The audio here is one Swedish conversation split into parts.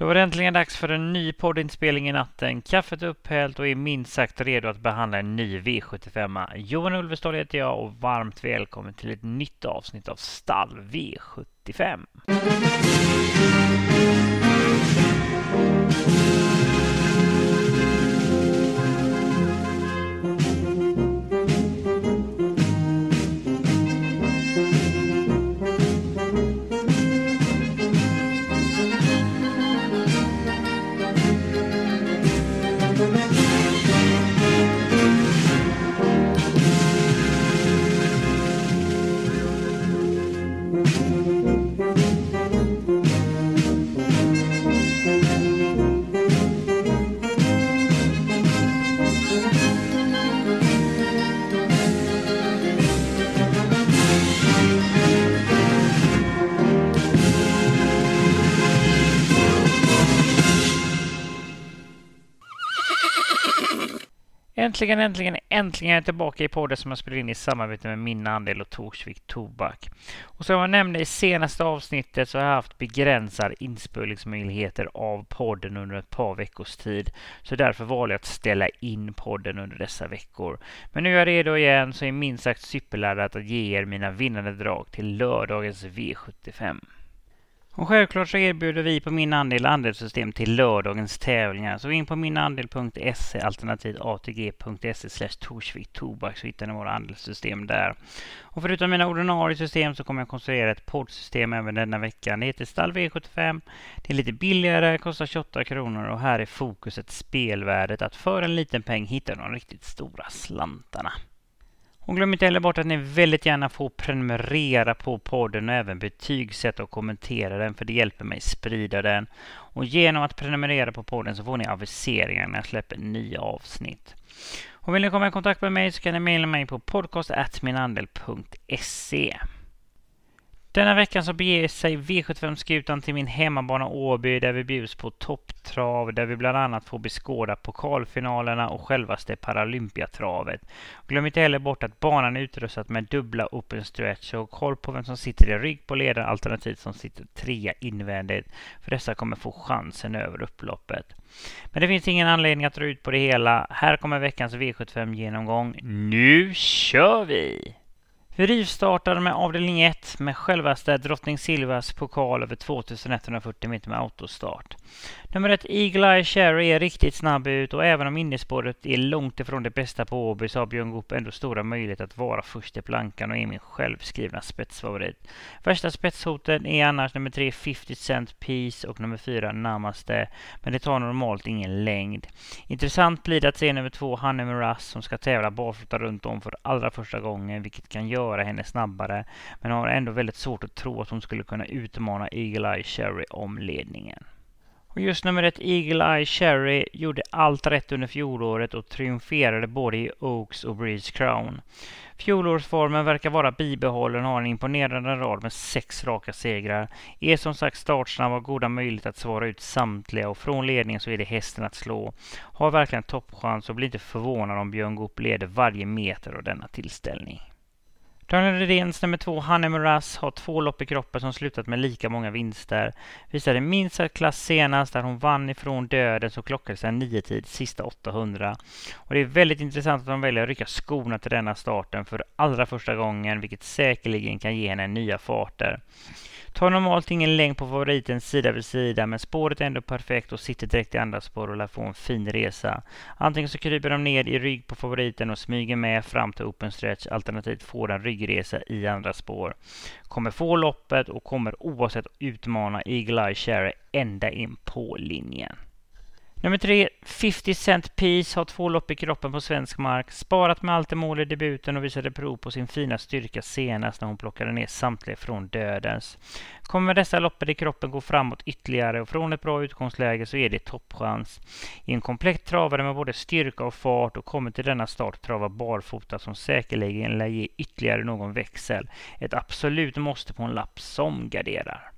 Då var det äntligen dags för en ny poddinspelning i natten. Kaffet är upphällt och är minst sagt redo att behandla en ny V75. Johan Ulvestad heter jag och varmt välkommen till ett nytt avsnitt av Stall V75. Äntligen, äntligen, äntligen är jag tillbaka i podden som jag spelar in i samarbete med Min Andel och Torsvik Tobak. Och som jag nämnde i senaste avsnittet så har jag haft begränsade inspelningsmöjligheter av podden under ett par veckors tid. Så därför valde jag att ställa in podden under dessa veckor. Men nu är jag redo igen så är minst sagt superladdat att ge er mina vinnande drag till lördagens V75. Och självklart så erbjuder vi på Min Andel andelssystem till lördagens tävlingar. Så in på minandel.se alternativt atg.se slash Torsvik Tobak så hittar ni våra andelssystem där. Och förutom mina ordinarie system så kommer jag konstruera ett poddsystem även denna vecka. Det heter Stall V75. Det är lite billigare, kostar 28 kronor och här är fokuset spelvärdet. Att för en liten peng hitta de riktigt stora slantarna. Och glöm inte heller bort att ni väldigt gärna får prenumerera på podden och även betygsätta och kommentera den för det hjälper mig sprida den. Och genom att prenumerera på podden så får ni aviseringar när jag släpper nya avsnitt. Och vill ni komma i kontakt med mig så kan ni mejla mig på podcast.minandel.se. Denna veckan så beger sig V75-skutan till min hemmabana Åby där vi bjuds på topptrav där vi bland annat får beskåda pokalfinalerna och självaste Paralympiatravet. Glöm inte heller bort att banan är utrustad med dubbla open stretch och koll på vem som sitter i rygg på ledaren alternativt som sitter trea invändigt. För dessa kommer få chansen över upploppet. Men det finns ingen anledning att dra ut på det hela. Här kommer veckans V75-genomgång. Nu kör vi! Vi rivstartar med avdelning 1 med självaste Drottning Silvas pokal över 2140 meter med autostart. Nummer 1 Eagle Eye Cherry är riktigt snabb ut och även om innerspåret är långt ifrån det bästa på Åby så har Björn Goop ändå stora möjligheter att vara först i plankan och är min självskrivna spetsfavorit. Värsta spetshoten är annars nummer 3 50 Cent Piece och nummer 4 Namaste, men det tar normalt ingen längd. Intressant blir det att se nummer 2 Honey Miraz som ska tävla barfota runt om för allra första gången, vilket kan göra henne snabbare, men har ändå väldigt svårt att tro att hon skulle kunna utmana Eagle Eye Cherry om ledningen. Och just nummer ett Eagle Eye Cherry gjorde allt rätt under fjolåret och triumferade både i Oaks och Breeze Crown. Fjolårsformen verkar vara bibehållen och har en imponerande rad med sex raka segrar. Är som sagt startsnabb och har goda möjligheter att svara ut samtliga och från ledningen så är det hästen att slå. Har verkligen toppchans och blir inte förvånad om Björn Goop leder varje meter av denna tillställning. Daniel Redéns nummer två, Hanem Ras, har två lopp i kroppen som slutat med lika många vinster. Visade minst sagt klass senast där hon vann ifrån döden så klockades en nio tid sista 800. Och det är väldigt intressant att de väljer att rycka skorna till denna starten för allra första gången, vilket säkerligen kan ge henne nya farter. Tar normalt ingen längd på favoriten sida vid sida, men spåret är ändå perfekt och sitter direkt i andra spår och lär få en fin resa. Antingen så kryper de ner i rygg på favoriten och smyger med fram till open stretch, alternativt får en ryggresa i andra spår. Kommer få loppet och kommer oavsett utmana Eagle Eye Cherry ända in på linjen. Nummer tre, 50 Cent Piece har två lopp i kroppen på svensk mark. Sparat med allt i mål i debuten och visade prov på sin fina styrka senast när hon plockade ner samtliga från dödens. Kommer dessa loppen i kroppen gå framåt ytterligare och från ett bra utgångsläge så är det toppchans. I en komplett travare med både styrka och fart och kommer till denna start trava barfota som säkerligen lär ge ytterligare någon växel. Ett absolut måste på en lapp som garderar.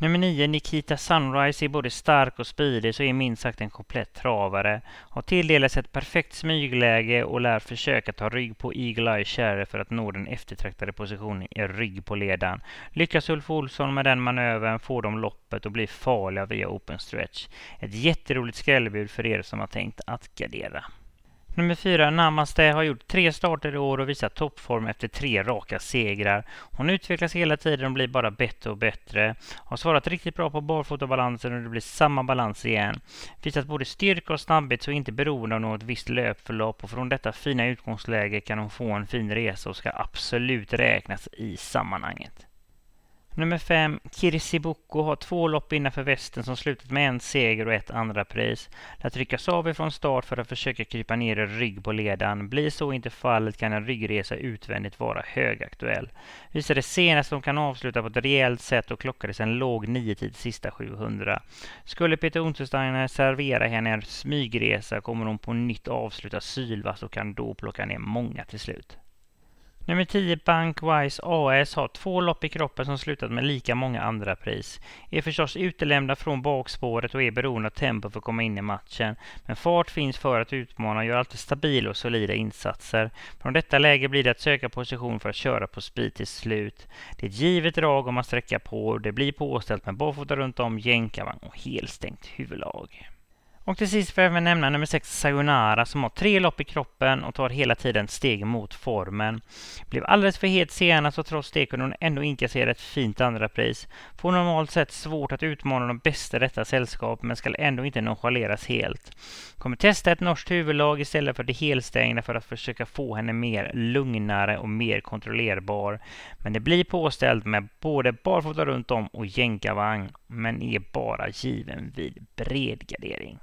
Nummer 9, Nikita Sunrise, är både stark och speedig så är minst sagt en komplett travare. Har tilldelats ett perfekt smygläge och lär försöka ta rygg på Eagle Eye Cherry för att nå den eftertraktade positionen i rygg på ledan. Lyckas Ulf Olsson med den manövern får de loppet och blir farliga via open stretch. Ett jätteroligt skrällbud för er som har tänkt att gardera. Nummer fyra, Namaste, har gjort tre starter i år och visat toppform efter tre raka segrar. Hon utvecklas hela tiden och blir bara bättre och bättre. Har svarat riktigt bra på barfotabalansen och det blir samma balans igen. Visat både styrka och snabbhet så inte beroende av något visst löpförlopp och från detta fina utgångsläge kan hon få en fin resa och ska absolut räknas i sammanhanget. Nummer fem, Kirsibuko har två lopp innanför västen som slutat med en seger och ett andra pris. Lär tryckas av ifrån start för att försöka krypa ner i rygg på ledan. Blir så inte fallet kan en ryggresa utvändigt vara högaktuell. Visade senast de kan avsluta på ett rejält sätt och klockades en låg 9 tid sista 700. Skulle Peter Untersteiner servera henne en smygresa kommer hon på nytt avsluta sylvass och kan då plocka ner många till slut. Nummer 10 Bankwise AS har två lopp i kroppen som slutat med lika många andra pris. Är förstås utelämnad från bakspåret och är beroende av tempo för att komma in i matchen. Men fart finns för att utmana och gör alltid stabila och solida insatser. Från detta läge blir det att söka position för att köra på speed till slut. Det är ett givet drag om man sträcker på och det blir påställt med barfota runt om, jänkarvagn och helstängt huvudlag. Och till sist får jag även nämna nummer 6 Sayonara som har tre lopp i kroppen och tar hela tiden steg mot formen. Blev alldeles för het senast och trots det kunde hon ändå inkassera ett fint andra pris. Får normalt sett svårt att utmana de bästa i detta sällskap men skall ändå inte nonchaleras helt. Kommer testa ett norskt huvudlag istället för det helstängda för att försöka få henne mer lugnare och mer kontrollerbar. Men det blir påställt med både barfota runt om och jänkarvagn men är bara given vid bred gardering.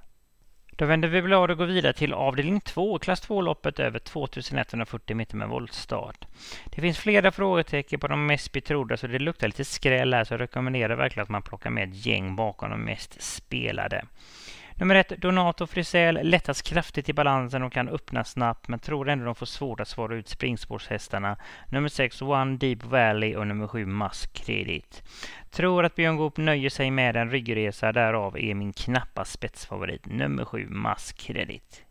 Då vänder vi blad och går vidare till avdelning 2, klass 2-loppet över 2140 meter med voltstart. Det finns flera frågetecken på de mest betrodda så det luktar lite skräll här så jag rekommenderar verkligen att man plockar med ett gäng bakom de mest spelade. Nummer ett, Donato Frisell lättas kraftigt i balansen och kan öppna snabbt men tror ändå de får svårt att svara ut springspårshästarna. Nummer sex, One Deep Valley och nummer sju, Mask Credit. Tror att Björn Goop nöjer sig med en ryggresa, därav är min knappa spetsfavorit nummer sju, Mask Credit.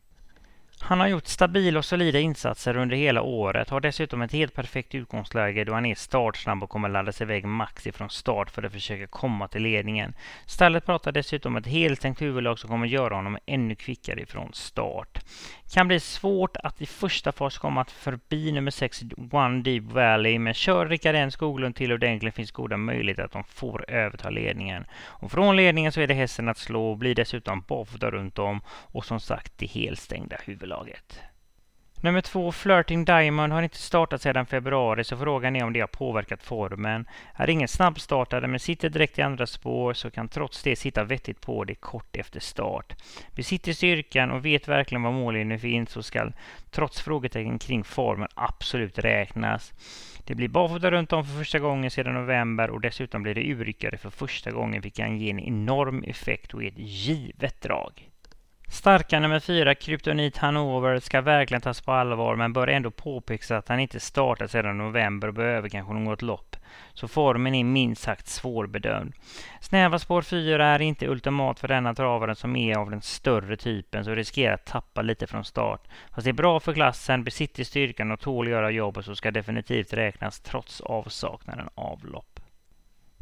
Han har gjort stabila och solida insatser under hela året, har dessutom ett helt perfekt utgångsläge då han är startsnabb och kommer ladda sig iväg max ifrån start för att försöka komma till ledningen. Stallet pratar dessutom om ett heltänkt huvudlag som kommer göra honom ännu kvickare ifrån start. Kan bli svårt att i första fas komma förbi nummer 6 One Deep Valley, men kör Rickard N Skoglund till ordentligt finns goda möjligheter att de får överta ledningen. Och från ledningen så är det hästen att slå och blir dessutom barfota runt om och som sagt det helstängda huvudlaget. Nummer två, Flirting Diamond, har inte startat sedan februari så frågan är om det har påverkat formen. Är ingen snabbstartare men sitter direkt i andra spår så kan trots det sitta vettigt på det kort efter start. Besitter styrkan och vet verkligen var mållinjen finns så skall, trots frågetecken kring formen absolut räknas. Det blir barfota runt om för första gången sedan november och dessutom blir det urryckare för första gången vilket kan ge en enorm effekt och är ett givet drag. Starka nummer fyra, Kryptonit Hanover, ska verkligen tas på allvar men bör ändå påpekas att han inte startat sedan november och behöver kanske något lopp. Så formen är minst sagt svårbedömd. Snäva spår 4 är inte ultimat för denna travaren som är av den större typen så riskerar att tappa lite från start. Fast det är bra för klassen, besitter styrkan och tål göra jobbet så ska definitivt räknas trots avsaknaden av lopp.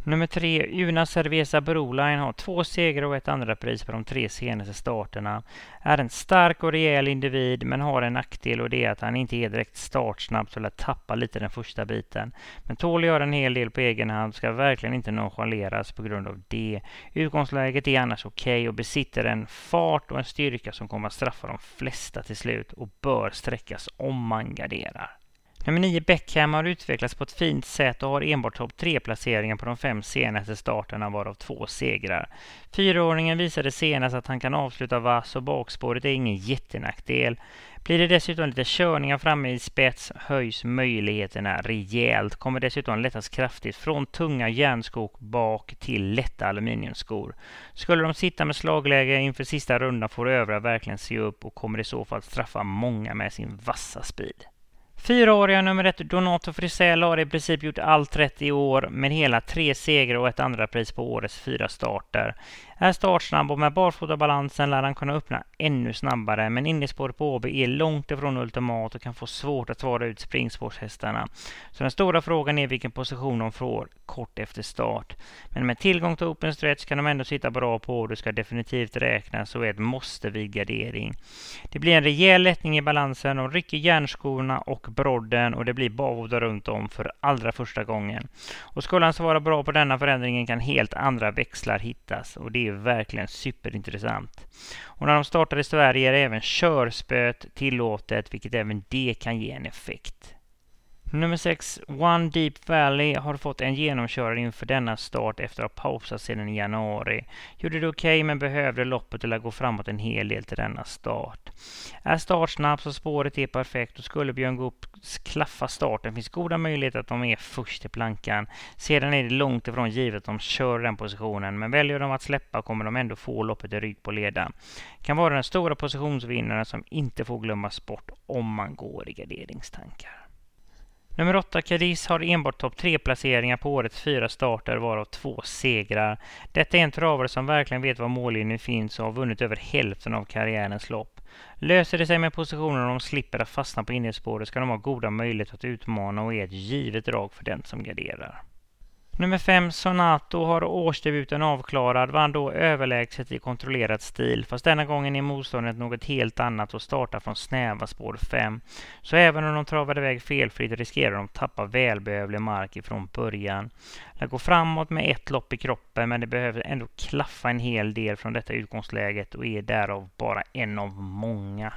Nummer tre, Una Cerveza Broline har två segrar och ett andra pris på de tre senaste starterna. Är en stark och rejäl individ men har en nackdel och det är att han inte är direkt startsnabb så lär tappa lite den första biten. Men tål göra en hel del på egen hand ska verkligen inte nonchaleras på grund av det. Utgångsläget är annars okej okay och besitter en fart och en styrka som kommer att straffa de flesta till slut och bör sträckas om man garderar. Nummer 9 Beckham har utvecklats på ett fint sätt och har enbart topp 3-placeringar på de fem senaste starterna varav två segrar. Fyraåringen visade senast att han kan avsluta vass och bakspåret är ingen jättenackdel. Blir det dessutom lite körningar framme i spets höjs möjligheterna rejält. Kommer dessutom lättas kraftigt från tunga järnskok bak till lätta aluminiumskor. Skulle de sitta med slagläge inför sista rundan får övriga verkligen se upp och kommer i så fall straffa många med sin vassa speed. Fyraåriga nummer ett Donato Frisell har i princip gjort allt rätt i år med hela tre segrar och ett andra pris på årets fyra starter. Är startsnabb och med barfotabalansen lär han kunna öppna ännu snabbare men innerspåret på Åby är långt ifrån ultimat och kan få svårt att svara ut springspårshästarna. Så den stora frågan är vilken position de får kort efter start. Men med tillgång till open stretch kan de ändå sitta bra på och det ska definitivt räknas och är ett måste vid gardering. Det blir en rejäl lättning i balansen, de rycker järnskorna och brodden och det blir barfota runt om för allra första gången. Och skulle han svara bra på denna förändringen kan helt andra växlar hittas och det är verkligen superintressant. Och när de startar i Sverige är även körspöet tillåtet, vilket även det kan ge en effekt. Nummer 6, One Deep Valley, har fått en genomkörare inför denna start efter att ha pausat sedan i januari. Gjorde det okej okay, men behövde loppet eller gå framåt en hel del till denna start. Är startsnabb så spåret är perfekt och skulle Björn Goop klaffa starten finns goda möjligheter att de är först i plankan. Sedan är det långt ifrån givet att de kör den positionen men väljer de att släppa kommer de ändå få loppet i rygg på ledan. Kan vara den stora positionsvinnaren som inte får glömmas bort om man går i garderingstankar. Nummer 8 Cadiz har enbart topp 3-placeringar på årets fyra starter, varav två segrar. Detta är en travare som verkligen vet var mållinjen finns och har vunnit över hälften av karriärens lopp. Löser det sig med positionen och de slipper att fastna på innerspåret ska de ha goda möjligheter att utmana och är ett givet drag för den som garderar. Nummer 5, Sonato, har årsdebuten avklarad, vann då överlägset i kontrollerad stil, fast denna gången är motståndet något helt annat och startar från snäva spår 5. Så även om de travade iväg felfritt riskerar de att tappa välbehövlig mark ifrån början. Det går framåt med ett lopp i kroppen, men det behöver ändå klaffa en hel del från detta utgångsläget och är därav bara en av många.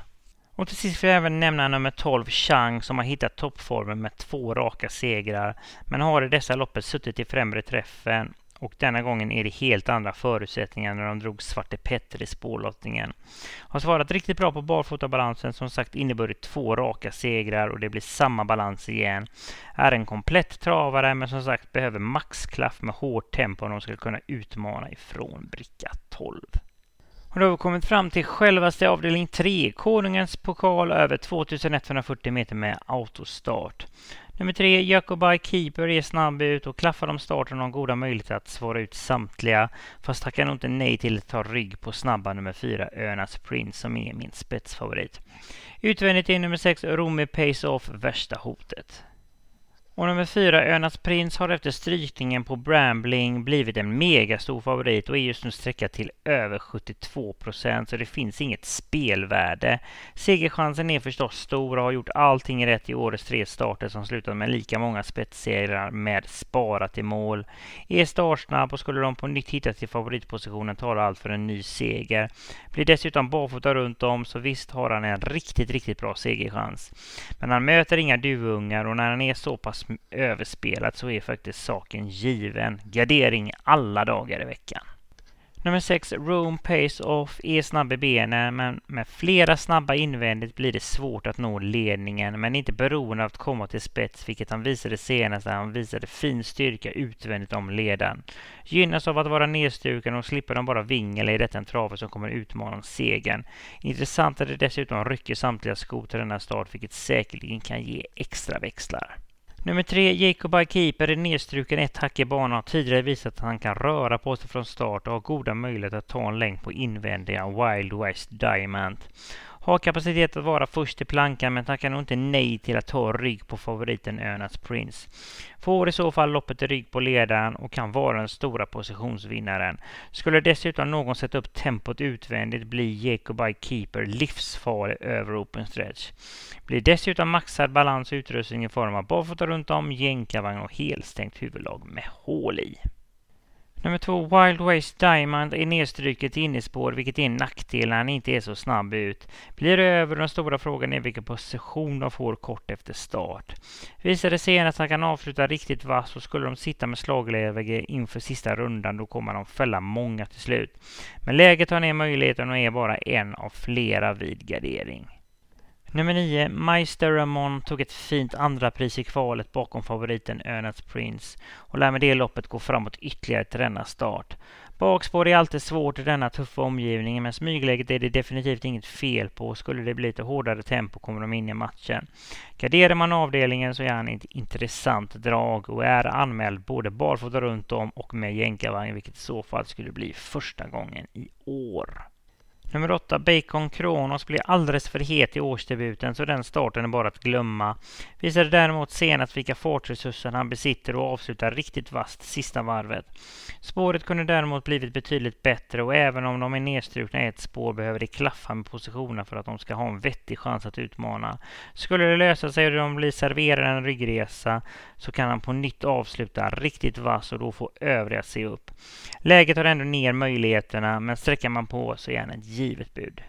Och till sist vill jag även nämna nummer 12, Chang, som har hittat toppformen med två raka segrar, men har i dessa loppet suttit i främre träffen och denna gången är det helt andra förutsättningar när de drog Svarte Petter i spårlottningen. Har svarat riktigt bra på barfotabalansen, som sagt inneburit två raka segrar och det blir samma balans igen. Är en komplett travare men som sagt behöver maxklaff med hårt tempo om de ska kunna utmana ifrån bricka 12. Och då har vi kommit fram till självaste avdelning 3, Konungens pokal över 2140 meter med autostart. Nummer 3, Jacobi Keeper är snabb ut och klaffar om starten och har goda möjligheter att svara ut samtliga. Fast tackar nog inte nej till att ta rygg på snabba nummer 4, Önas Prince, som är min spetsfavorit. Utvändigt är nummer 6, Romy Pace Off, värsta hotet. Och nummer fyra, Önas Prins, har efter strykningen på Brambling blivit en megastor favorit och är just nu sträckad till över 72 procent, så det finns inget spelvärde. Segerchansen är förstås stor och har gjort allting rätt i årets tre starter som slutat med lika många spetssegrar med sparat i mål. Är startsnabb och skulle de på nytt hitta till favoritpositionen talar allt för en ny seger. Blir dessutom barfota runt om, så visst har han en riktigt, riktigt bra segerchans. Men han möter inga duvungar och när han är så pass överspelat så är faktiskt saken given. Gardering alla dagar i veckan. Nummer 6, Rome Pace Off, är snabb i benen, men med flera snabba invändigt blir det svårt att nå ledningen, men inte beroende av att komma till spets, vilket han visade senast när han visade fin styrka utvändigt om ledaren. Gynnas av att vara nedstruken och slipper de bara vingel i detta en trave som kommer utmana om segern. Intressant är det dessutom rycker samtliga skor till denna start, vilket säkerligen kan ge extra växlar. Nummer tre, Jacob Keeper är nedstruken ett hack i banan och har tidigare visat att han kan röra på sig från start och har goda möjligheter att ta en längd på invändiga Wild West Diamond. Har kapacitet att vara först i plankan men tackar nog inte nej till att ta rygg på favoriten Önas Prince. Får i så fall loppet i rygg på ledaren och kan vara den stora positionsvinnaren. Skulle dessutom någon sätta upp tempot utvändigt blir Jacobi Keeper livsfarlig över open stretch. Blir dessutom maxad balans och utrustning i form av barfota runt om, jänkarvagn och helstängt huvudlag med hål i. Nummer två, Wild Waste Diamond är nedstruket i innespår, vilket är en nackdel när han inte är så snabb ut. Blir det över, den stora frågan är vilken position de får kort efter start. Visar det sig att han kan avsluta riktigt vass så skulle de sitta med slagläge inför sista rundan, då kommer de fälla många till slut. Men läget har ner möjligheten och är bara en av flera vid gardering. Nummer 9, Meister Ramon tog ett fint andra pris i kvalet bakom favoriten Örnats Prince och lär med det loppet gå framåt ytterligare till denna start. Bakspår är alltid svårt i denna tuffa omgivning, men smygläget är det definitivt inget fel på. och Skulle det bli lite hårdare tempo kommer de in i matchen. Garderar man avdelningen så är han ett intressant drag och är anmäld både barfota runt om och med jänkarvagn, vilket i så fall skulle bli första gången i år. Nummer 8, Bacon Kronos, blir alldeles för het i årsdebuten så den starten är bara att glömma. Visade däremot senast vilka fartresurser han besitter och avslutar riktigt vast sista varvet. Spåret kunde däremot blivit betydligt bättre och även om de är nedstrukna i ett spår behöver de klaffa med positionerna för att de ska ha en vettig chans att utmana. Skulle det lösa sig och de blir serverade en ryggresa så kan han på nytt avsluta riktigt vass och då få övriga se upp. Läget har ändå ner möjligheterna men sträcker man på så är han ett givet bud.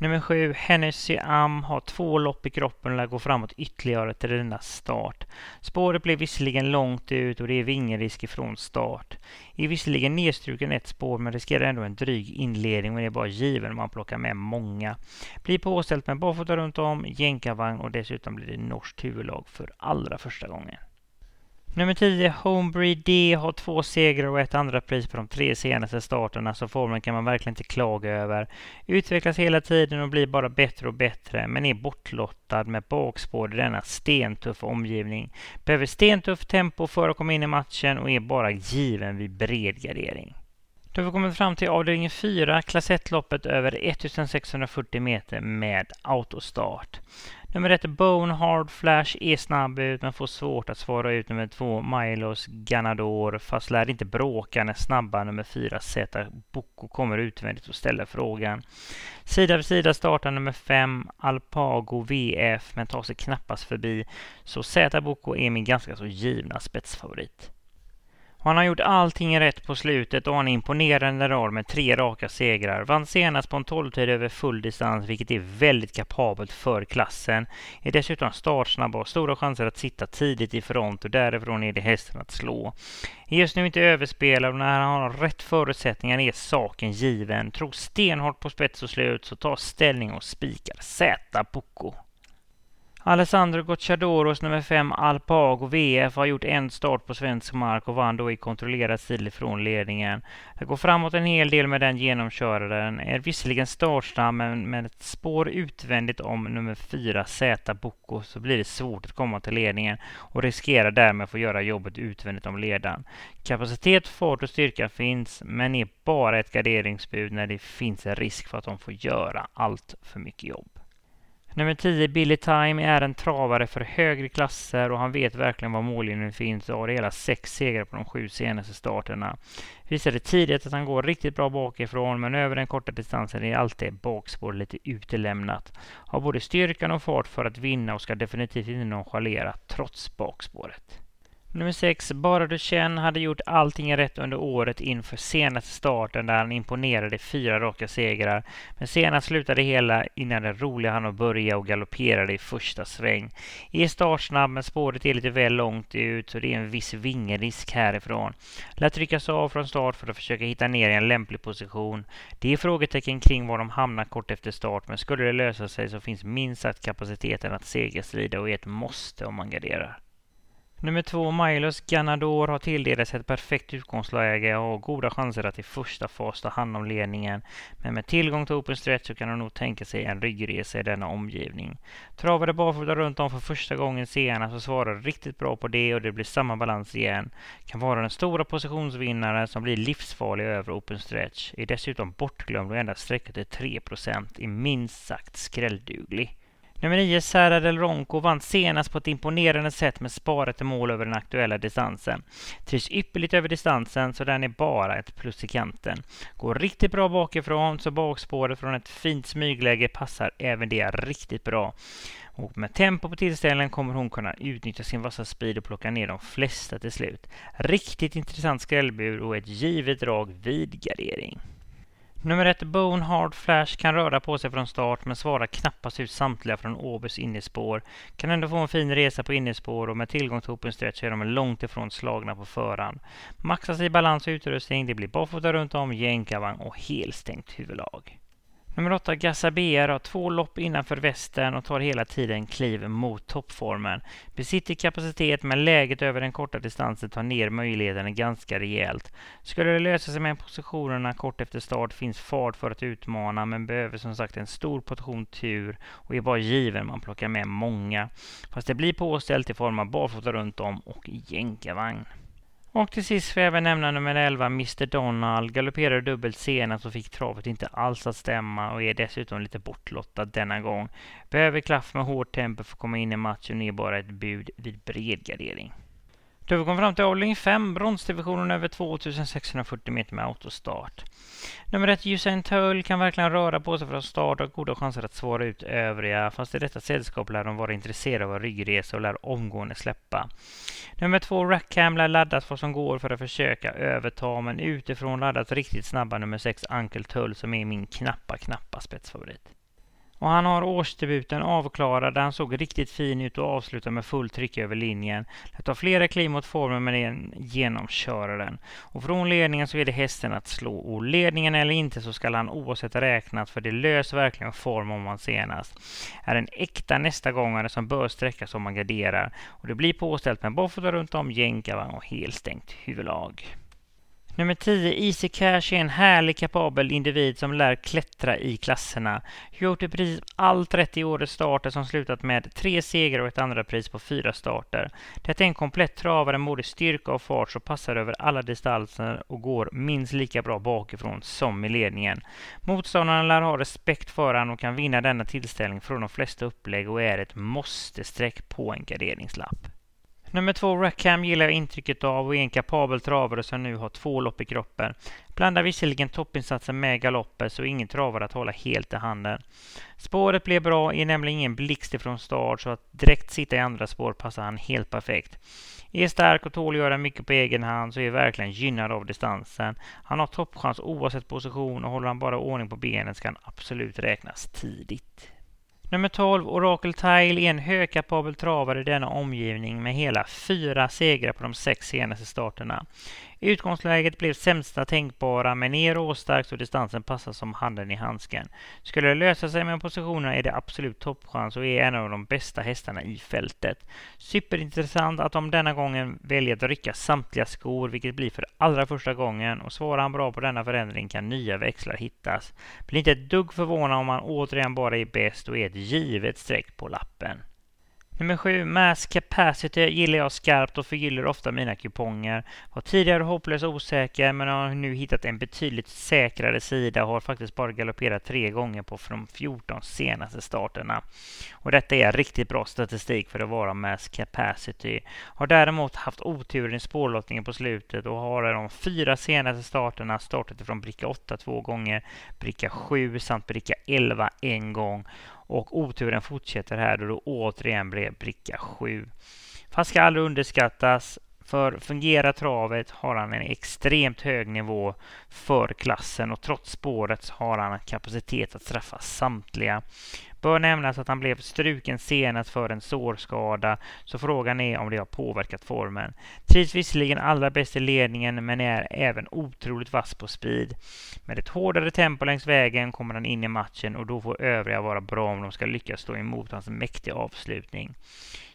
Nummer sju, Hennessy Am har två lopp i kroppen och lär gå framåt ytterligare till denna start. Spåret blir visserligen långt ut och det är vingelrisk ifrån start. Är visserligen nedstruken ett spår men riskerar ändå en dryg inledning och det är bara given om man plockar med många. Blir påställt med barfota runt om, jänkarvagn och dessutom blir det norskt huvudlag för allra första gången. Nummer 10, Homebreed D, har två segrar och ett andra pris på de tre senaste starterna, så formen kan man verkligen inte klaga över. Utvecklas hela tiden och blir bara bättre och bättre, men är bortlottad med bakspår i denna stentuffa omgivning. Behöver stentuff tempo för att komma in i matchen och är bara given vid bred gardering. Då har vi kommit fram till avdelning 4, klass 1-loppet över 1640 meter med autostart. Nummer ett, Bone Hard Flash, är snabb ut men får svårt att svara ut nummer två, Milos Ganador, fast lär inte bråka när snabba nummer fyra, Zeta Boko, kommer utvändigt och ställer frågan. Sida vid sida startar nummer fem, Alpago VF, men tar sig knappast förbi, så Zeta Boko är min ganska så givna spetsfavorit. Han har gjort allting rätt på slutet och har en imponerande rad med tre raka segrar. Vann senast på en 12-tid över full distans, vilket är väldigt kapabelt för klassen. Är dessutom startsnabb och har stora chanser att sitta tidigt i front och därifrån är det hästen att slå. Är just nu inte överspelad och när han har rätt förutsättningar är saken given. Tror stenhårt på spets och slut så tar ställning och spikar Z Poco. Alessandro Gocciadoros nummer 5 Alpago VF har gjort en start på svensk mark och vann då i kontrollerad stil från ledningen. Det går framåt en hel del med den genomköraren. Är visserligen startsnabb men med ett spår utvändigt om nummer 4 Z Boko så blir det svårt att komma till ledningen och riskerar därmed att få göra jobbet utvändigt om ledaren. Kapacitet, fart och styrka finns men är bara ett garderingsbud när det finns en risk för att de får göra allt för mycket jobb. Nummer 10, Billy Time, är en travare för högre klasser och han vet verkligen var mållinjen finns och har hela sex segrar på de sju senaste starterna. Visade tidigt att han går riktigt bra bakifrån men över den korta distansen är alltid bakspår lite utelämnat. Har både styrkan och fart för att vinna och ska definitivt inte nonchalera trots bakspåret. Nummer 6, Bara du känn hade gjort allting rätt under året inför senaste starten där han imponerade fyra raka segrar. Men senast slutade hela innan det roliga han att börja och galopperade i första sväng. Är startsnabb men spåret är lite väl långt ut så det är en viss vingerisk härifrån. Lär tryckas av från start för att försöka hitta ner i en lämplig position. Det är frågetecken kring var de hamnar kort efter start men skulle det lösa sig så finns minst sagt kapaciteten att segerstrida och är ett måste om man garderar. Nummer två, Milos Ganador, har tilldelats ett perfekt utgångsläge och har goda chanser att i första fas ta hand om ledningen. Men med tillgång till open stretch så kan han nog tänka sig en ryggresa i denna omgivning. Travade barfota runt om för första gången senast och svarar riktigt bra på det och det blir samma balans igen. Kan vara den stora positionsvinnaren som blir livsfarlig över open stretch. Är dessutom bortglömd och endast sträckat till 3% är minst sagt skrällduglig. Nummer 9, Sara Del Ronco, vann senast på ett imponerande sätt med sparat i mål över den aktuella distansen. Trivs ypperligt över distansen, så den är bara ett plus i kanten. Går riktigt bra bakifrån, så bakspåret från ett fint smygläge passar även det riktigt bra. Och med tempo på tillställningen kommer hon kunna utnyttja sin vassa speed och plocka ner de flesta till slut. Riktigt intressant skrällbur och ett givet drag vid gardering. Nummer ett, Bone Hard Flash, kan röra på sig från start men svarar knappast ut samtliga från Åbys innespår. Kan ändå få en fin resa på innespår och med tillgång till open stretch är de långt ifrån slagna på förhand. Maxas i balans och utrustning, det blir barfota runt om, jänkarvagn och helstängt huvudlag. Nummer 8, Gassabeer har två lopp innanför västen och tar hela tiden kliv mot toppformen. Besitter kapacitet men läget över den korta distansen tar ner möjligheterna ganska rejält. Skulle det lösa sig med positionerna kort efter start finns fart för att utmana men behöver som sagt en stor portion tur och är bara given man plockar med många. Fast det blir påställt i form av barfota runt om och jänkarvagn. Och till sist får jag även nämna nummer 11, Mr Donald. Galopperade dubbelt senast och fick travet inte alls att stämma och är dessutom lite bortlottad denna gång. Behöver klaff med hårt tempo för att komma in i matchen och är bara ett bud vid bred gardering. Då vi kom fram till avdelning 5, bronsdivisionen över 2640 meter med autostart. Nummer ett, Usain Tull, kan verkligen röra på sig från start och har goda chanser att svara ut övriga, fast i detta sällskap lär de vara intresserade av ryggresa och lär omgående släppa. Nummer två, Rackham lär laddas vad som går för att försöka överta, men utifrån laddas riktigt snabba nummer sex, Uncle Tull, som är min knappa, knappa spetsfavorit. Och han har årsdebuten avklarad där han såg riktigt fin ut och avslutade med fullt tryck över linjen. Det tar flera kliv mot formen men en genomköraren. Och från ledningen så är det hästen att slå. Och ledningen eller inte så skall han oavsett räknat för det löser verkligen form om man senast. Är en äkta nästa gångare som bör sträckas om man garderar. Och det blir påställt med barfota runt om, jänkarvagn och helstängt huvudlag. Nummer 10, Easy Cash, är en härlig kapabel individ som lär klättra i klasserna. Gjort i allt rätt i årets starter som slutat med tre segrar och ett andra pris på fyra starter. Detta är en komplett travare med både styrka och fart som passar över alla distanser och går minst lika bra bakifrån som i ledningen. Motståndarna lär ha respekt för honom och kan vinna denna tillställning från de flesta upplägg och är ett måste-streck på en garderingslapp. Nummer två, Rackham gillar jag intrycket av och är en kapabel travare som nu har två lopp i kroppen. Blandar visserligen toppinsatsen med galopper så ingen travare att hålla helt i handen. Spåret blev bra, är nämligen ingen blixt ifrån start så att direkt sitta i andra spår passar han helt perfekt. Är stark och tål att göra mycket på egen hand så är verkligen gynnad av distansen. Han har toppchans oavsett position och håller han bara ordning på benen ska han absolut räknas tidigt. Nummer 12, Oracle Tile, är en högkapabel travare i denna omgivning med hela fyra segrar på de sex senaste starterna. Utgångsläget blev sämsta tänkbara, men ner åstarkt och distansen passar som handen i handsken. Skulle det lösa sig med positionerna är det absolut toppchans och är en av de bästa hästarna i fältet. Superintressant att de denna gången väljer att rycka samtliga skor, vilket blir för allra första gången och svarar han bra på denna förändring kan nya växlar hittas. Blir inte ett dugg förvånad om han återigen bara är bäst och är ett givet streck på lappen. Nummer sju, Mass Capacity gillar jag skarpt och förgyller ofta mina kuponger. Var tidigare hopplöst osäker men har nu hittat en betydligt säkrare sida och har faktiskt bara galopperat tre gånger på de 14 senaste starterna. Och detta är riktigt bra statistik för att vara Mass Capacity. Har däremot haft otur i spårlottningen på slutet och har de fyra senaste starterna startat ifrån bricka 8 två gånger, bricka 7 samt bricka 11 en gång och oturen fortsätter här då det återigen blev bricka 7. Fast ska aldrig underskattas. För fungerar travet har han en extremt hög nivå för klassen och trots spåret har han kapacitet att träffa samtliga. Bör nämnas att han blev struken senast för en sårskada, så frågan är om det har påverkat formen. Trivs visserligen allra bäst i ledningen, men är även otroligt vass på speed. Med ett hårdare tempo längs vägen kommer han in i matchen och då får övriga vara bra om de ska lyckas stå emot hans mäktiga avslutning.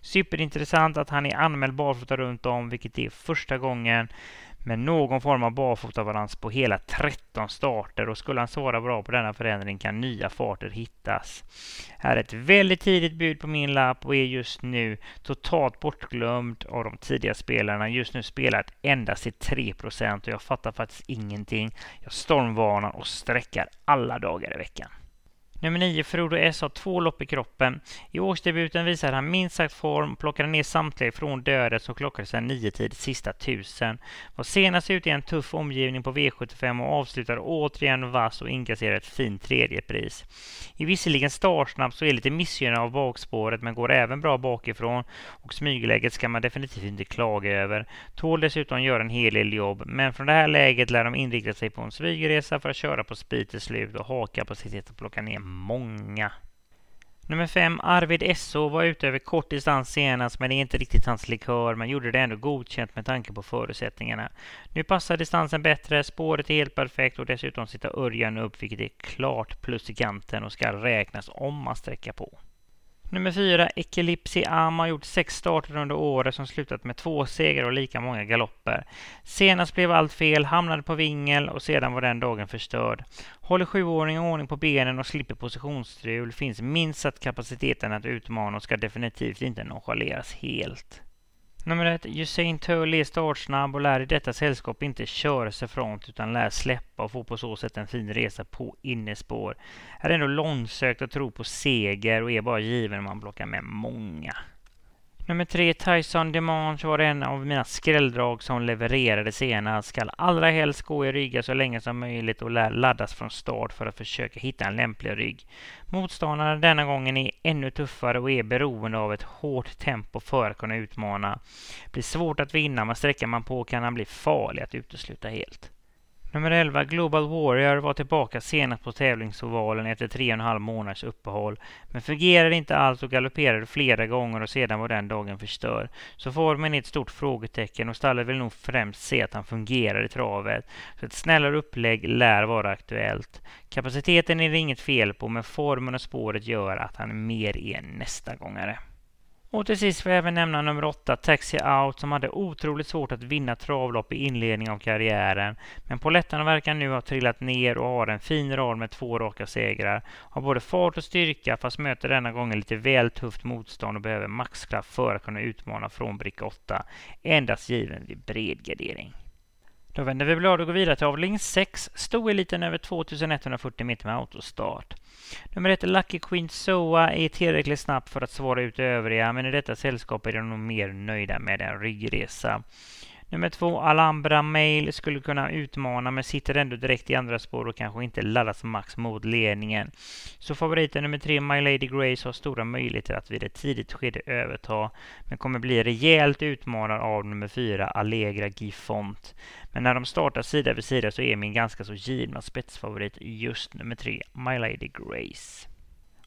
Superintressant att han är anmäld barfota runt om, vilket är första gången med någon form av barfotabalans på hela 13 starter och skulle han svara bra på denna förändring kan nya farter hittas. Här är ett väldigt tidigt bud på min lapp och är just nu totalt bortglömd av de tidiga spelarna. Just nu spelar endast i 3% och jag fattar faktiskt ingenting. Jag stormvarnar och sträckar alla dagar i veckan. Nummer 9, Frodo S har två lopp i kroppen. I årsdebuten visade han minst sagt form, plockade ner samtliga från döden som klockade sig nio tid sista tusen. Var senast ute i en tuff omgivning på V75 och avslutade återigen vass och inkasserade ett fint tredjepris. I visserligen startsnabb så är lite missgynnad av bakspåret men går även bra bakifrån och smygläget ska man definitivt inte klaga över. Tål dessutom göra en hel del jobb men från det här läget lär de inrikta sig på en smygresa för att köra på speed till slut och ha kapacitet att plocka ner många. Nummer fem, Arvid Esso var ute över kort distans senast, men det är inte riktigt hans likör, men gjorde det ändå godkänt med tanke på förutsättningarna. Nu passar distansen bättre, spåret är helt perfekt och dessutom sitter Örjan upp, vilket är klart plus i kanten och ska räknas om man sträcker på. Nummer fyra, Ekelipsi Am har gjort sex starter under året som slutat med två segrar och lika många galopper. Senast blev allt fel, hamnade på vingel och sedan var den dagen förstörd. Håller sjuåringen ordning på benen och slipper positionsstrul finns minst sagt kapaciteten att utmana och ska definitivt inte nonchaleras helt. Nummer ett, Usain Tull är startsnabb och lär i detta sällskap inte köra sig framåt utan lär släppa och få på så sätt en fin resa på innespår. Är ändå långsökt att tro på seger och är bara given om man plockar med många. Nummer tre, Tyson Demange var en av mina skrälldrag som levererade senast. Skall allra helst gå i ryggar så länge som möjligt och lär laddas från start för att försöka hitta en lämplig rygg. Motståndarna denna gången är ännu tuffare och är beroende av ett hårt tempo för att kunna utmana. Blir svårt att vinna, men sträcker man på kan han bli farlig att utesluta helt. Nummer 11, Global Warrior, var tillbaka senast på tävlingsovalen efter tre och en halv månaders uppehåll. Men fungerade inte alls och galopperade flera gånger och sedan var den dagen förstörd. Så formen är ett stort frågetecken och stallet vill nog främst se att han fungerar i travet. Så ett snällare upplägg lär vara aktuellt. Kapaciteten är det inget fel på, men formen och spåret gör att han mer är nästa gångare. Och till sist får jag även nämna nummer åtta, Taxi Out, som hade otroligt svårt att vinna travlopp i inledningen av karriären. Men Polettarna verkar nu ha trillat ner och har en fin rad med två raka segrar. Har både fart och styrka, fast möter denna gången lite väl tufft motstånd och behöver maxkraft för att kunna utmana från bricka 8. Endast given vid bred gardering. Då vänder vi blad och går vidare till avdelning 6, stoeliten över 2140 meter med autostart. Nummer ett, Lucky Queen Soa, är tillräckligt snabb för att svara ut övriga, men i detta sällskap är de nog mer nöjda med en ryggresa. Nummer två, Alhambra Mail skulle kunna utmana men sitter ändå direkt i andra spår och kanske inte laddas max mot ledningen. Så favoriten nummer tre, My Lady Grace, har stora möjligheter att vid ett tidigt skede överta men kommer bli rejält utmanad av nummer fyra, Allegra Gifont. Men när de startar sida vid sida så är min ganska så givna spetsfavorit just nummer tre, My Lady Grace.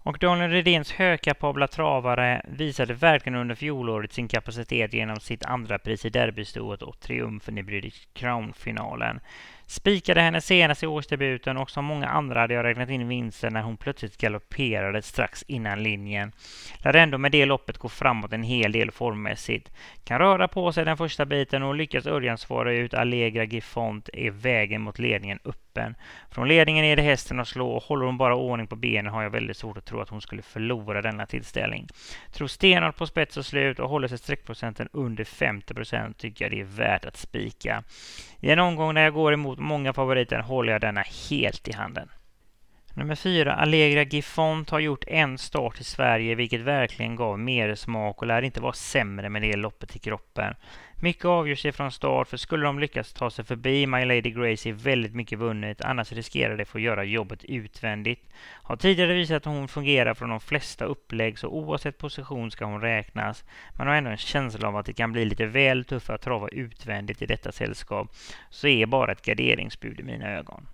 Och Daniel Redéns högkapabla travare visade verkligen under fjolåret sin kapacitet genom sitt andra pris i derbystoet och triumfen i British Crown-finalen. Spikade henne senast i årsdebuten och som många andra hade jag räknat in vinsten när hon plötsligt galopperade strax innan linjen. Lär ändå med det loppet gå framåt en hel del formmässigt. Kan röra på sig den första biten och lyckas Örjan svara ut Allegra Gifont är vägen mot ledningen öppen. Från ledningen är det hästen att slå och håller hon bara ordning på benen har jag väldigt svårt att tro att hon skulle förlora denna tillställning. Tror stenhårt på spets och slut och håller sig streckprocenten under 50% tycker jag det är värt att spika. I en omgång där jag går emot många favoriter håller jag denna helt i handen. Nummer fyra, Allegra Gifont har gjort en start i Sverige, vilket verkligen gav mer smak och lär inte vara sämre med det loppet i kroppen. Mycket avgörs sig från start, för skulle de lyckas ta sig förbi My Lady Grace är väldigt mycket vunnet, annars riskerar de få göra jobbet utvändigt. Har tidigare visat att hon fungerar från de flesta upplägg, så oavsett position ska hon räknas. Man har ändå en känsla av att det kan bli lite väl tufft att trava utvändigt i detta sällskap, så är bara ett garderingsbud i mina ögon.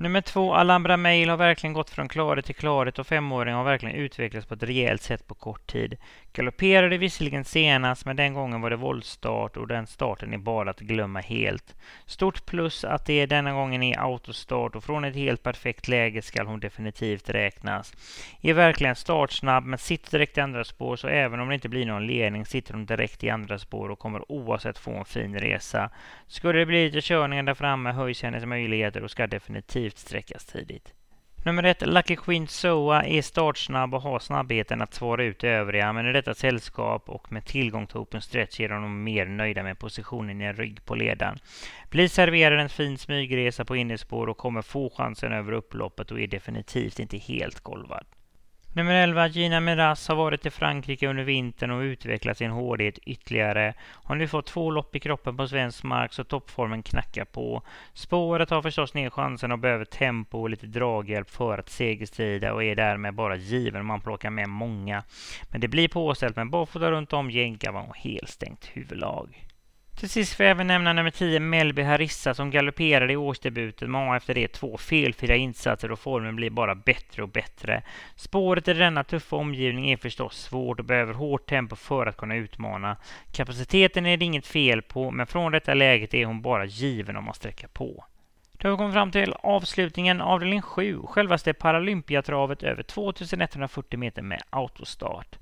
Nummer två, Alhambra Mail har verkligen gått från klarhet till klarhet och femåringen har verkligen utvecklats på ett rejält sätt på kort tid. Galopperade visserligen senast, men den gången var det våldstart och den starten är bara att glömma helt. Stort plus att det denna gången är autostart och från ett helt perfekt läge skall hon definitivt räknas. Är verkligen startsnabb men sitter direkt i andra spår så även om det inte blir någon ledning sitter hon direkt i andra spår och kommer oavsett få en fin resa. Skulle det bli lite körningar där framme höjs hennes möjligheter och ska definitivt sträckas tidigt. Nummer ett, Lucky Queen Soa är startsnabb och har snabbheten att svara ut övriga, men i detta sällskap och med tillgång till open stretch är de mer nöjda med positionen i en rygg på ledaren. Blir serverad en fin smygresa på innerspår och kommer få chansen över upploppet och är definitivt inte helt golvad. Nummer 11, Gina Miraz, har varit i Frankrike under vintern och utvecklat sin hårdhet ytterligare. Har nu fått två lopp i kroppen på svensk mark så toppformen knackar på. Spåret har förstås ner chansen och behöver tempo och lite draghjälp för att segerstrida och är därmed bara given om man plockar med många. Men det blir påställt med barfota runt om, jänkarvagn och helstängt huvudlag. Till sist får jag även nämna nummer 10 Melby Harissa som galopperade i årsdebuten men har efter det två felfria insatser och formen blir bara bättre och bättre. Spåret i denna tuffa omgivning är förstås svårt och behöver hårt tempo för att kunna utmana. Kapaciteten är det inget fel på men från detta läget är hon bara given om man sträcker på. Då har vi kommit fram till avslutningen, avdelning 7, självaste Paralympiatravet över 2140 meter med autostart.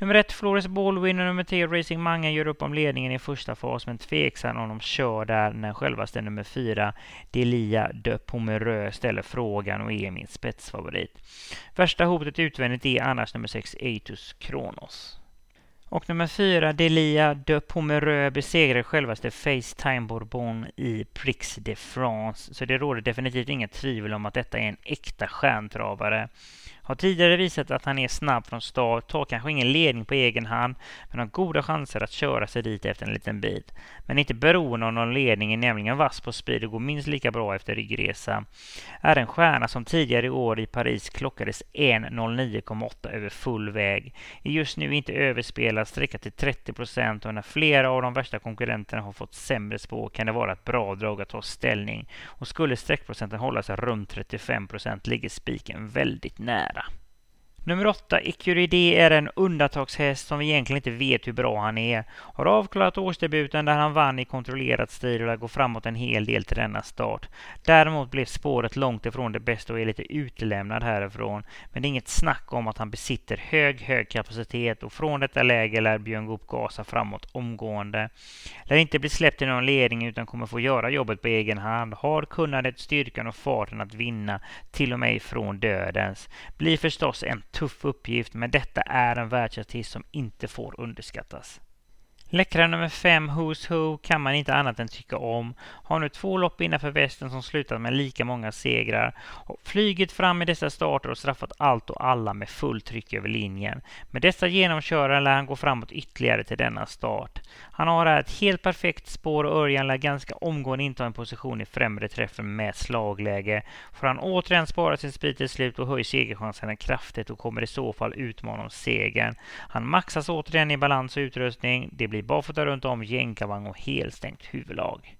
Nummer 1 Flores Baldwin och nummer 10 Racing Manga gör upp om ledningen i första fas men tveksam om de kör där när självaste nummer 4 Delia de Pomereux ställer frågan och är min spetsfavorit. Värsta hotet utvändigt är annars nummer 6 Atus Kronos. Och nummer fyra, Delia de Pomereux besegrar självaste Facetime Bourbon i Prix de France. Så det råder definitivt inget tvivel om att detta är en äkta stjärntravare. Har tidigare visat att han är snabb från start, tar kanske ingen ledning på egen hand, men har goda chanser att köra sig dit efter en liten bit. Men inte beroende av någon ledning, är nämligen vass på speed och går minst lika bra efter ryggresa. Är en stjärna som tidigare i år i Paris klockades 1.09,8 över full väg. Är just nu inte överspelad, sträcka till 30 procent och när flera av de värsta konkurrenterna har fått sämre spår kan det vara ett bra drag att ta ställning. Och skulle sträckprocenten hålla sig runt 35 procent ligger spiken väldigt nära. Nummer 8, Ecuride, är en undantagshäst som vi egentligen inte vet hur bra han är. Har avklarat årsdebuten där han vann i kontrollerad stil och lär gå framåt en hel del till denna start. Däremot blev spåret långt ifrån det bästa och är lite utelämnad härifrån. Men det är inget snack om att han besitter hög, hög kapacitet och från detta läge lär Björn Goop gasa framåt omgående. Lär inte bli släppt i någon ledning utan kommer få göra jobbet på egen hand. Har kunnandet, styrkan och farten att vinna, till och med ifrån dödens. Blir förstås en tuff uppgift, men detta är en världsartist som inte får underskattas. Läckra nummer 5, Who's Who, kan man inte annat än tycka om. Har nu två lopp innanför västen som slutat med lika många segrar. Och flyget fram i dessa starter och straffat allt och alla med fullt tryck över linjen. Med dessa genomkörare lär han gå framåt ytterligare till denna start. Han har här ett helt perfekt spår och Örjan lär ganska omgående inta en position i främre träffen med slagläge. Får han återigen spara sin sprit till slut och höjer segerchanserna kraftigt och kommer i så fall utmana om segern. Han maxas återigen i balans och utrustning. Det blir barfota runt om, jänkarvagn och helstängt huvudlag.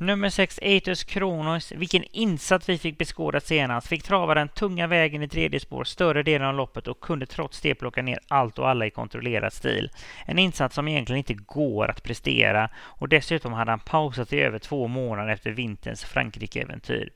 Nummer 6, Atos Kronos. Vilken insats vi fick beskåda senast. Fick trava den tunga vägen i tredje spår större delen av loppet och kunde trots det plocka ner allt och alla i kontrollerad stil. En insats som egentligen inte går att prestera och dessutom hade han pausat i över två månader efter vinterns Frankrike-äventyr.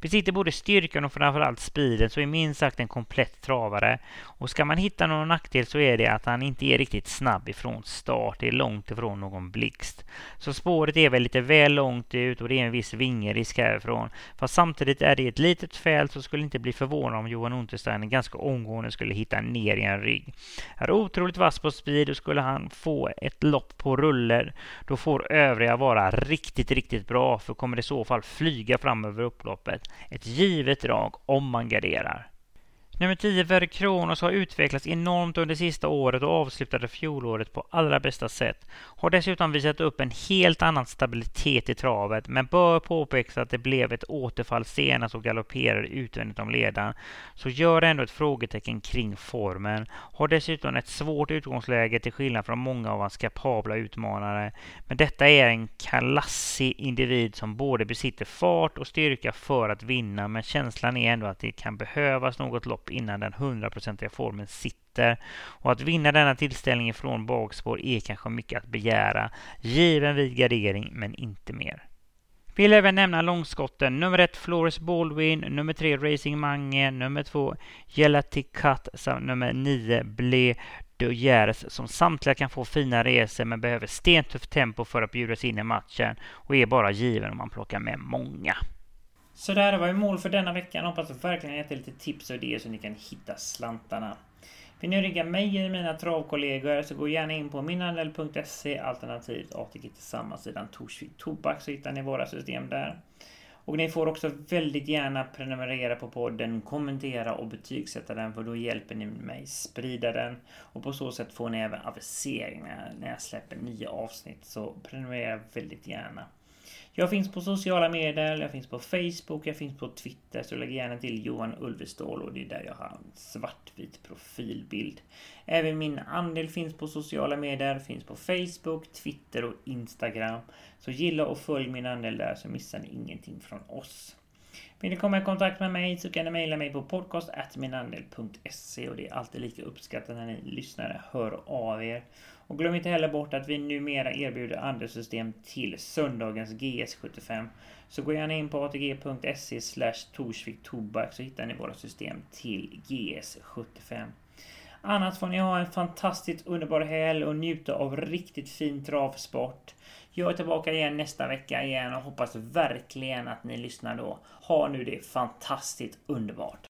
Besitter både styrkan och framförallt speeden så är minst sagt en komplett travare. Och ska man hitta någon nackdel så är det att han inte är riktigt snabb ifrån start. Det är långt ifrån någon blixt. Så spåret är väl lite väl långt ut och det är en viss vingerisk härifrån. Fast samtidigt är det ett litet fält så skulle inte bli förvånad om Johan Untersteiner ganska omgående skulle hitta ner i en rygg. Är otroligt vass på speed och skulle han få ett lopp på ruller då får övriga vara riktigt, riktigt bra för kommer i så fall flyga fram över upploppet. Ett givet drag om man garderar. Nummer 10, Verre Kronos, har utvecklats enormt under sista året och avslutade fjolåret på allra bästa sätt. Har dessutom visat upp en helt annan stabilitet i travet, men bör påpekas att det blev ett återfall senast och galopperade utvändigt om ledaren. Så gör ändå ett frågetecken kring formen. Har dessutom ett svårt utgångsläge till skillnad från många av hans kapabla utmanare. Men detta är en kalassig individ som både besitter fart och styrka för att vinna, men känslan är ändå att det kan behövas något lopp innan den hundraprocentiga formen sitter. Och att vinna denna tillställning från bakspår är kanske mycket att begära, given vid gardering, men inte mer. Vill även nämna långskotten. Nummer ett Flores Baldwin, nummer tre Racing Mange, nummer två Gelaticat samt nummer nio Ble de Gers som samtliga kan få fina resor men behöver stentufft tempo för att bjudas in i matchen och är bara given om man plockar med många. Så där var ju mål för denna veckan. Hoppas att verkligen gett er lite tips och idéer så ni kan hitta slantarna. Vill ni rygga mig eller mina travkollegor så gå gärna in på minhandel.se alternativt ATG tillsammans sidan Torsvik Tobak så hittar ni våra system där. Och ni får också väldigt gärna prenumerera på podden, kommentera och betygsätta den för då hjälper ni mig sprida den. Och på så sätt får ni även aviseringar när jag släpper nya avsnitt. Så prenumerera väldigt gärna. Jag finns på sociala medier, jag finns på Facebook, jag finns på Twitter, så lägg gärna till Johan Ulvestål och det är där jag har en svartvit profilbild. Även min andel finns på sociala medier, finns på Facebook, Twitter och Instagram. Så gilla och följ min andel där så missar ni ingenting från oss. Vill ni komma i kontakt med mig så kan ni mejla mig på podcast.minandel.se och det är alltid lika uppskattat när ni lyssnare hör av er. Och glöm inte heller bort att vi numera erbjuder andelssystem till söndagens GS75. Så gå gärna in på atg.se Torsvik Tobak så hittar ni våra system till GS75. Annars får ni ha en fantastiskt underbar helg och njuta av riktigt fin travsport. Jag är tillbaka igen nästa vecka igen och hoppas verkligen att ni lyssnar då. Ha nu det fantastiskt underbart!